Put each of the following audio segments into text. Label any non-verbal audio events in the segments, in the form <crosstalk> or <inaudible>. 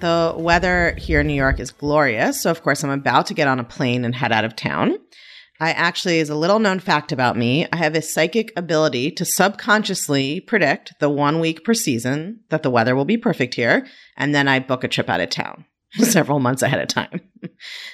The weather here in New York is glorious. So, of course, I'm about to get on a plane and head out of town. I actually, is a little known fact about me, I have a psychic ability to subconsciously predict the one week per season that the weather will be perfect here. And then I book a trip out of town <laughs> several months ahead of time. <laughs>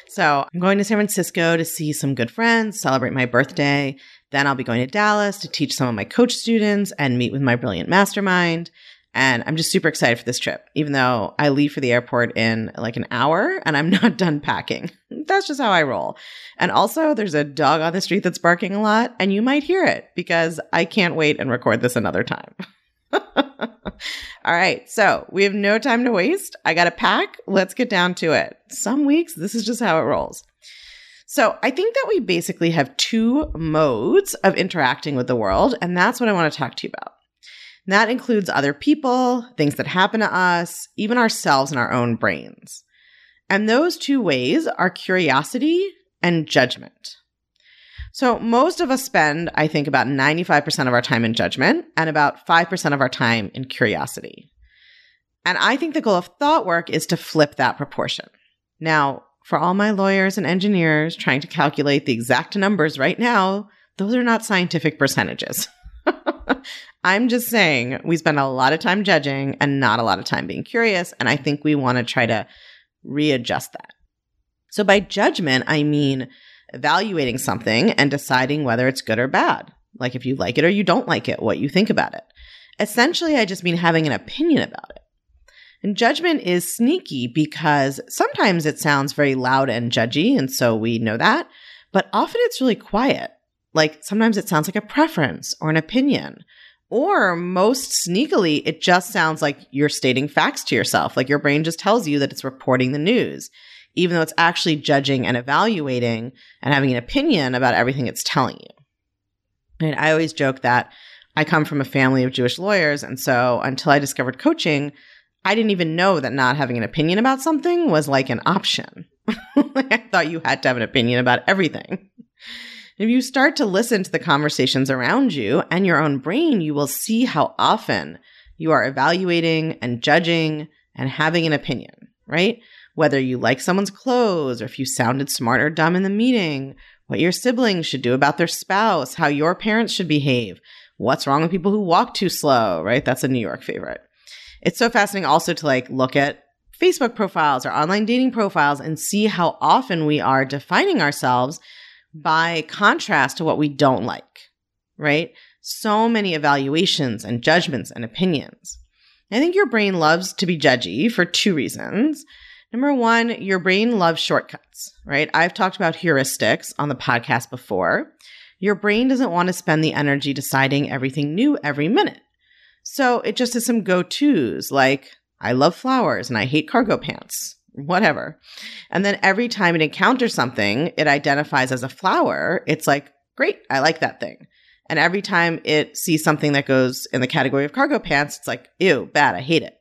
so, I'm going to San Francisco to see some good friends, celebrate my birthday. Then I'll be going to Dallas to teach some of my coach students and meet with my brilliant mastermind. And I'm just super excited for this trip, even though I leave for the airport in like an hour and I'm <laughs> not done packing. That's just how I roll. And also, there's a dog on the street that's barking a lot, and you might hear it because I can't wait and record this another time. <laughs> All right, so we have no time to waste. I got to pack. Let's get down to it. Some weeks, this is just how it rolls. So I think that we basically have two modes of interacting with the world, and that's what I want to talk to you about. And that includes other people, things that happen to us, even ourselves and our own brains. And those two ways are curiosity and judgment. So most of us spend, I think, about 95% of our time in judgment and about 5% of our time in curiosity. And I think the goal of thought work is to flip that proportion. Now, for all my lawyers and engineers trying to calculate the exact numbers right now, those are not scientific percentages. <laughs> <laughs> I'm just saying we spend a lot of time judging and not a lot of time being curious. And I think we want to try to readjust that. So by judgment, I mean evaluating something and deciding whether it's good or bad. Like if you like it or you don't like it, what you think about it. Essentially, I just mean having an opinion about it. And judgment is sneaky because sometimes it sounds very loud and judgy, and so we know that, but often it's really quiet. Like sometimes it sounds like a preference or an opinion or most sneakily, it just sounds like you're stating facts to yourself. Like your brain just tells you that it's reporting the news, even though it's actually judging and evaluating and having an opinion about everything it's telling you. And I always joke that I come from a family of Jewish lawyers. And so until I discovered coaching, I didn't even know that not having an opinion about something was like an option. <laughs> I thought you had to have an opinion about everything. If you start to listen to the conversations around you and your own brain, you will see how often you are evaluating and judging and having an opinion, right? Whether you like someone's clothes or if you sounded smart or dumb in the meeting, what your siblings should do about their spouse, how your parents should behave, what's wrong with people who walk too slow, right? That's a New York favorite. It's so fascinating also to like look at Facebook profiles or online dating profiles and see how often we are defining ourselves by contrast to what we don't like, right? So many evaluations and judgments and opinions. I think your brain loves to be judgy for two reasons. Number one, your brain loves shortcuts, right? I've talked about heuristics on the podcast before. Your brain doesn't want to spend the energy deciding everything new every minute. So it just has some go tos like, I love flowers and I hate cargo pants whatever. And then every time it encounters something it identifies as a flower, it's like, great, I like that thing. And every time it sees something that goes in the category of cargo pants, it's like, ew, bad, I hate it.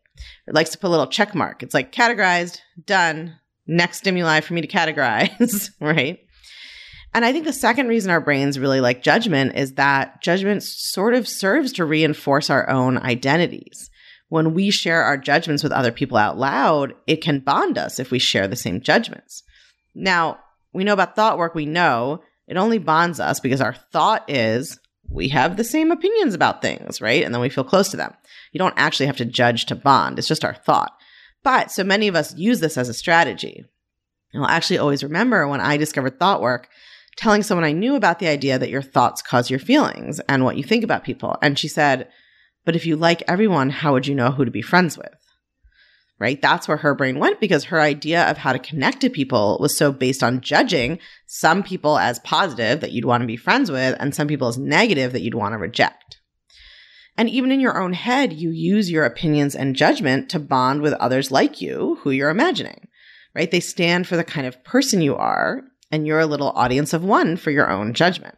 It likes to put a little check mark. It's like categorized, done, next stimuli for me to categorize, <laughs> right? And I think the second reason our brains really like judgment is that judgment sort of serves to reinforce our own identities when we share our judgments with other people out loud, it can bond us if we share the same judgments. Now, we know about thought work, we know it only bonds us because our thought is we have the same opinions about things, right? And then we feel close to them. You don't actually have to judge to bond, it's just our thought. But so many of us use this as a strategy. And I'll actually always remember when I discovered thought work, telling someone I knew about the idea that your thoughts cause your feelings and what you think about people. And she said, but if you like everyone, how would you know who to be friends with? Right? That's where her brain went because her idea of how to connect to people was so based on judging some people as positive that you'd want to be friends with and some people as negative that you'd want to reject. And even in your own head, you use your opinions and judgment to bond with others like you who you're imagining. right? They stand for the kind of person you are, and you're a little audience of one for your own judgment.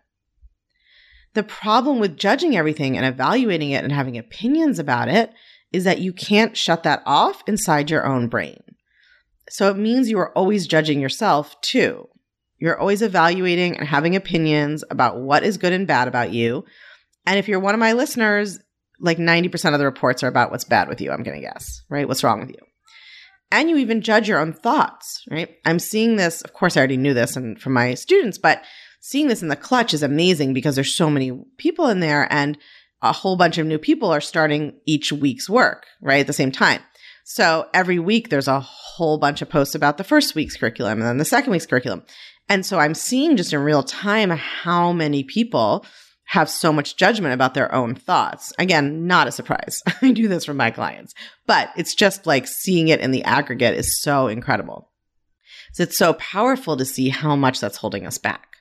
The problem with judging everything and evaluating it and having opinions about it is that you can't shut that off inside your own brain. So it means you are always judging yourself too. You're always evaluating and having opinions about what is good and bad about you. And if you're one of my listeners, like 90% of the reports are about what's bad with you, I'm going to guess, right? What's wrong with you? And you even judge your own thoughts, right? I'm seeing this, of course, I already knew this and from my students, but seeing this in the clutch is amazing because there's so many people in there and a whole bunch of new people are starting each week's work, right? At the same time. So every week there's a whole bunch of posts about the first week's curriculum and then the second week's curriculum. And so I'm seeing just in real time how many people have so much judgment about their own thoughts. Again, not a surprise. <laughs> I do this for my clients, but it's just like seeing it in the aggregate is so incredible. So it's so powerful to see how much that's holding us back.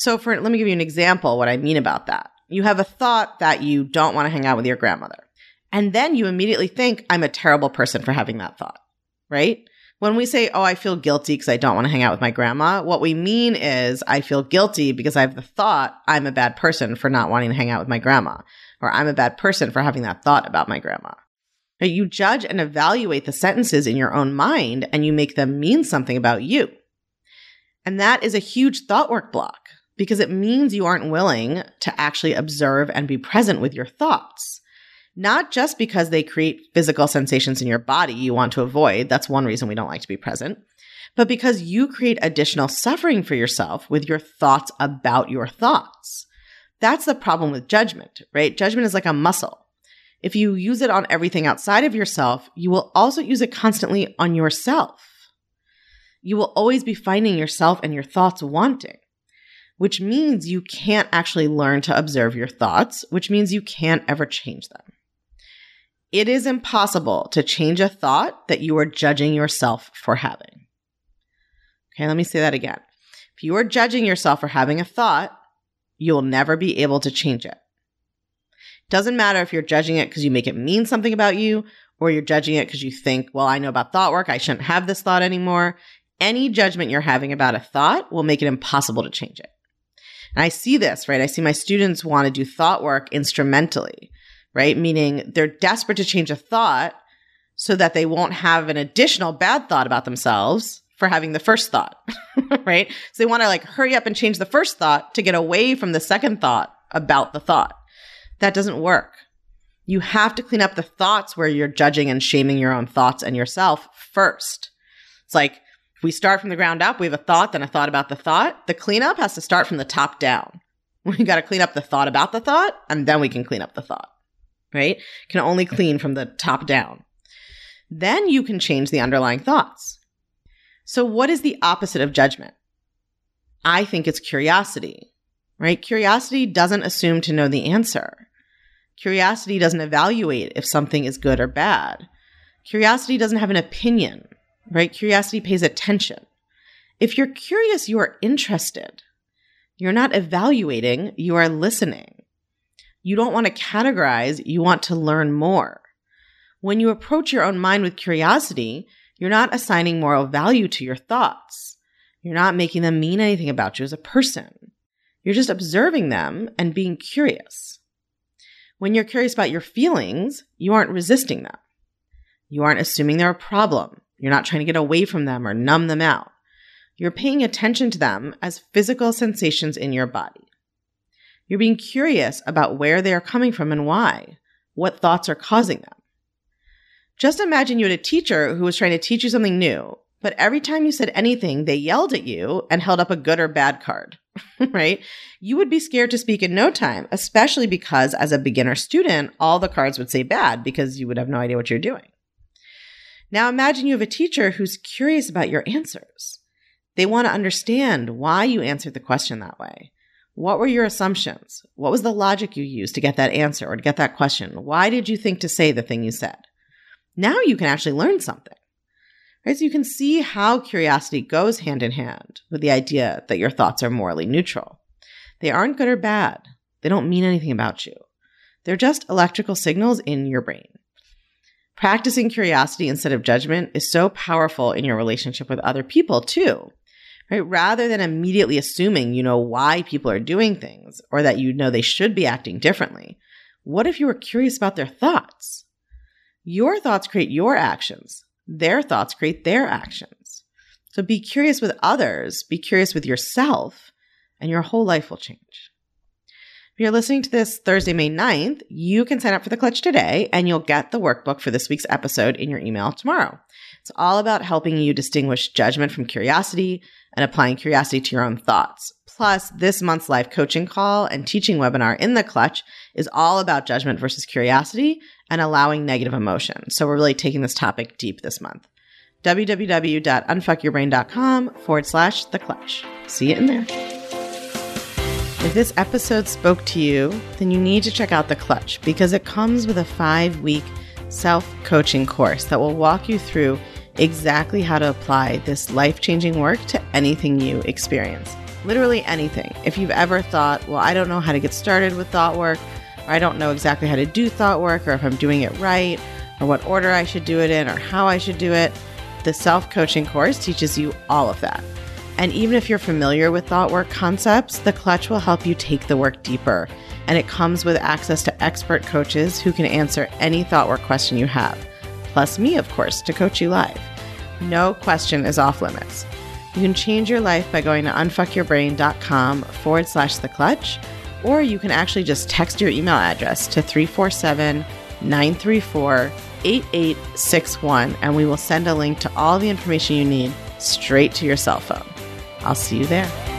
So for, let me give you an example what I mean about that. You have a thought that you don't want to hang out with your grandmother. And then you immediately think, I'm a terrible person for having that thought, right? When we say, oh, I feel guilty because I don't want to hang out with my grandma, what we mean is I feel guilty because I have the thought I'm a bad person for not wanting to hang out with my grandma, or I'm a bad person for having that thought about my grandma. You judge and evaluate the sentences in your own mind and you make them mean something about you. And that is a huge thought work block because it means you aren't willing to actually observe and be present with your thoughts not just because they create physical sensations in your body you want to avoid. That's one reason we don't like to be present, but because you create additional suffering for yourself with your thoughts about your thoughts. That's the problem with judgment, right? Judgment is like a muscle. If you use it on everything outside of yourself, you will also use it constantly on yourself. You will always be finding yourself and your thoughts wanting, which means you can't actually learn to observe your thoughts, which means you can't ever change them. It is impossible to change a thought that you are judging yourself for having. Okay, let me say that again. If you are judging yourself for having a thought, you will never be able to change it. Doesn't matter if you're judging it because you make it mean something about you or you're judging it because you think, well, I know about thought work. I shouldn't have this thought anymore. Any judgment you're having about a thought will make it impossible to change it. And I see this, right? I see my students want to do thought work instrumentally right? Meaning they're desperate to change a thought so that they won't have an additional bad thought about themselves for having the first thought, <laughs> right? So they want to like hurry up and change the first thought to get away from the second thought about the thought. That doesn't work. You have to clean up the thoughts where you're judging and shaming your own thoughts and yourself first. It's like we start from the ground up, we have a thought, then a thought about the thought. The cleanup has to start from the top down. <laughs> We got to clean up the thought about the thought, and then we can clean up the thought right? Can only clean from the top down. Then you can change the underlying thoughts. So, what is the opposite of judgment? I think it's curiosity, right? Curiosity doesn't assume to know the answer. Curiosity doesn't evaluate if something is good or bad. Curiosity doesn't have an opinion, right? Curiosity pays attention. If you're curious, you are interested. You're not evaluating, you are listening. You don't want to categorize, you want to learn more. When you approach your own mind with curiosity, you're not assigning moral value to your thoughts. You're not making them mean anything about you as a person. You're just observing them and being curious. When you're curious about your feelings, you aren't resisting them. You aren't assuming they're a problem. You're not trying to get away from them or numb them out. You're paying attention to them as physical sensations in your body. You're being curious about where they are coming from and why, what thoughts are causing them. Just imagine you had a teacher who was trying to teach you something new, but every time you said anything, they yelled at you and held up a good or bad card, <laughs> right? You would be scared to speak in no time, especially because as a beginner student, all the cards would say bad because you would have no idea what you're doing. Now imagine you have a teacher who's curious about your answers. They want to understand why you answered the question that way. What were your assumptions? What was the logic you used to get that answer or to get that question? Why did you think to say the thing you said? Now you can actually learn something. Right? So you can see how curiosity goes hand in hand with the idea that your thoughts are morally neutral. They aren't good or bad. They don't mean anything about you. They're just electrical signals in your brain. Practicing curiosity instead of judgment is so powerful in your relationship with other people too. Right? Rather than immediately assuming you know why people are doing things or that you know they should be acting differently, what if you were curious about their thoughts? Your thoughts create your actions. Their thoughts create their actions. So be curious with others, be curious with yourself, and your whole life will change. If you're listening to this Thursday, May 9th, you can sign up for the clutch today and you'll get the workbook for this week's episode in your email tomorrow. It's all about helping you distinguish judgment from curiosity and applying curiosity to your own thoughts. Plus, this month's live coaching call and teaching webinar in the clutch is all about judgment versus curiosity and allowing negative emotion. So we're really taking this topic deep this month. www.unfuckyourbrain.com forward slash the clutch. See you in there. If this episode spoke to you, then you need to check out the clutch because it comes with a five week self coaching course that will walk you through exactly how to apply this life changing work to anything you experience literally anything. If you've ever thought, well, I don't know how to get started with thought work, or I don't know exactly how to do thought work, or if I'm doing it right, or what order I should do it in, or how I should do it, the self coaching course teaches you all of that. And even if you're familiar with thought work concepts, the clutch will help you take the work deeper. And it comes with access to expert coaches who can answer any thought work question you have, plus me, of course, to coach you live. No question is off limits. You can change your life by going to unfuckyourbrain.com forward slash the clutch, or you can actually just text your email address to 347 934 8861, and we will send a link to all the information you need straight to your cell phone. I'll see you there.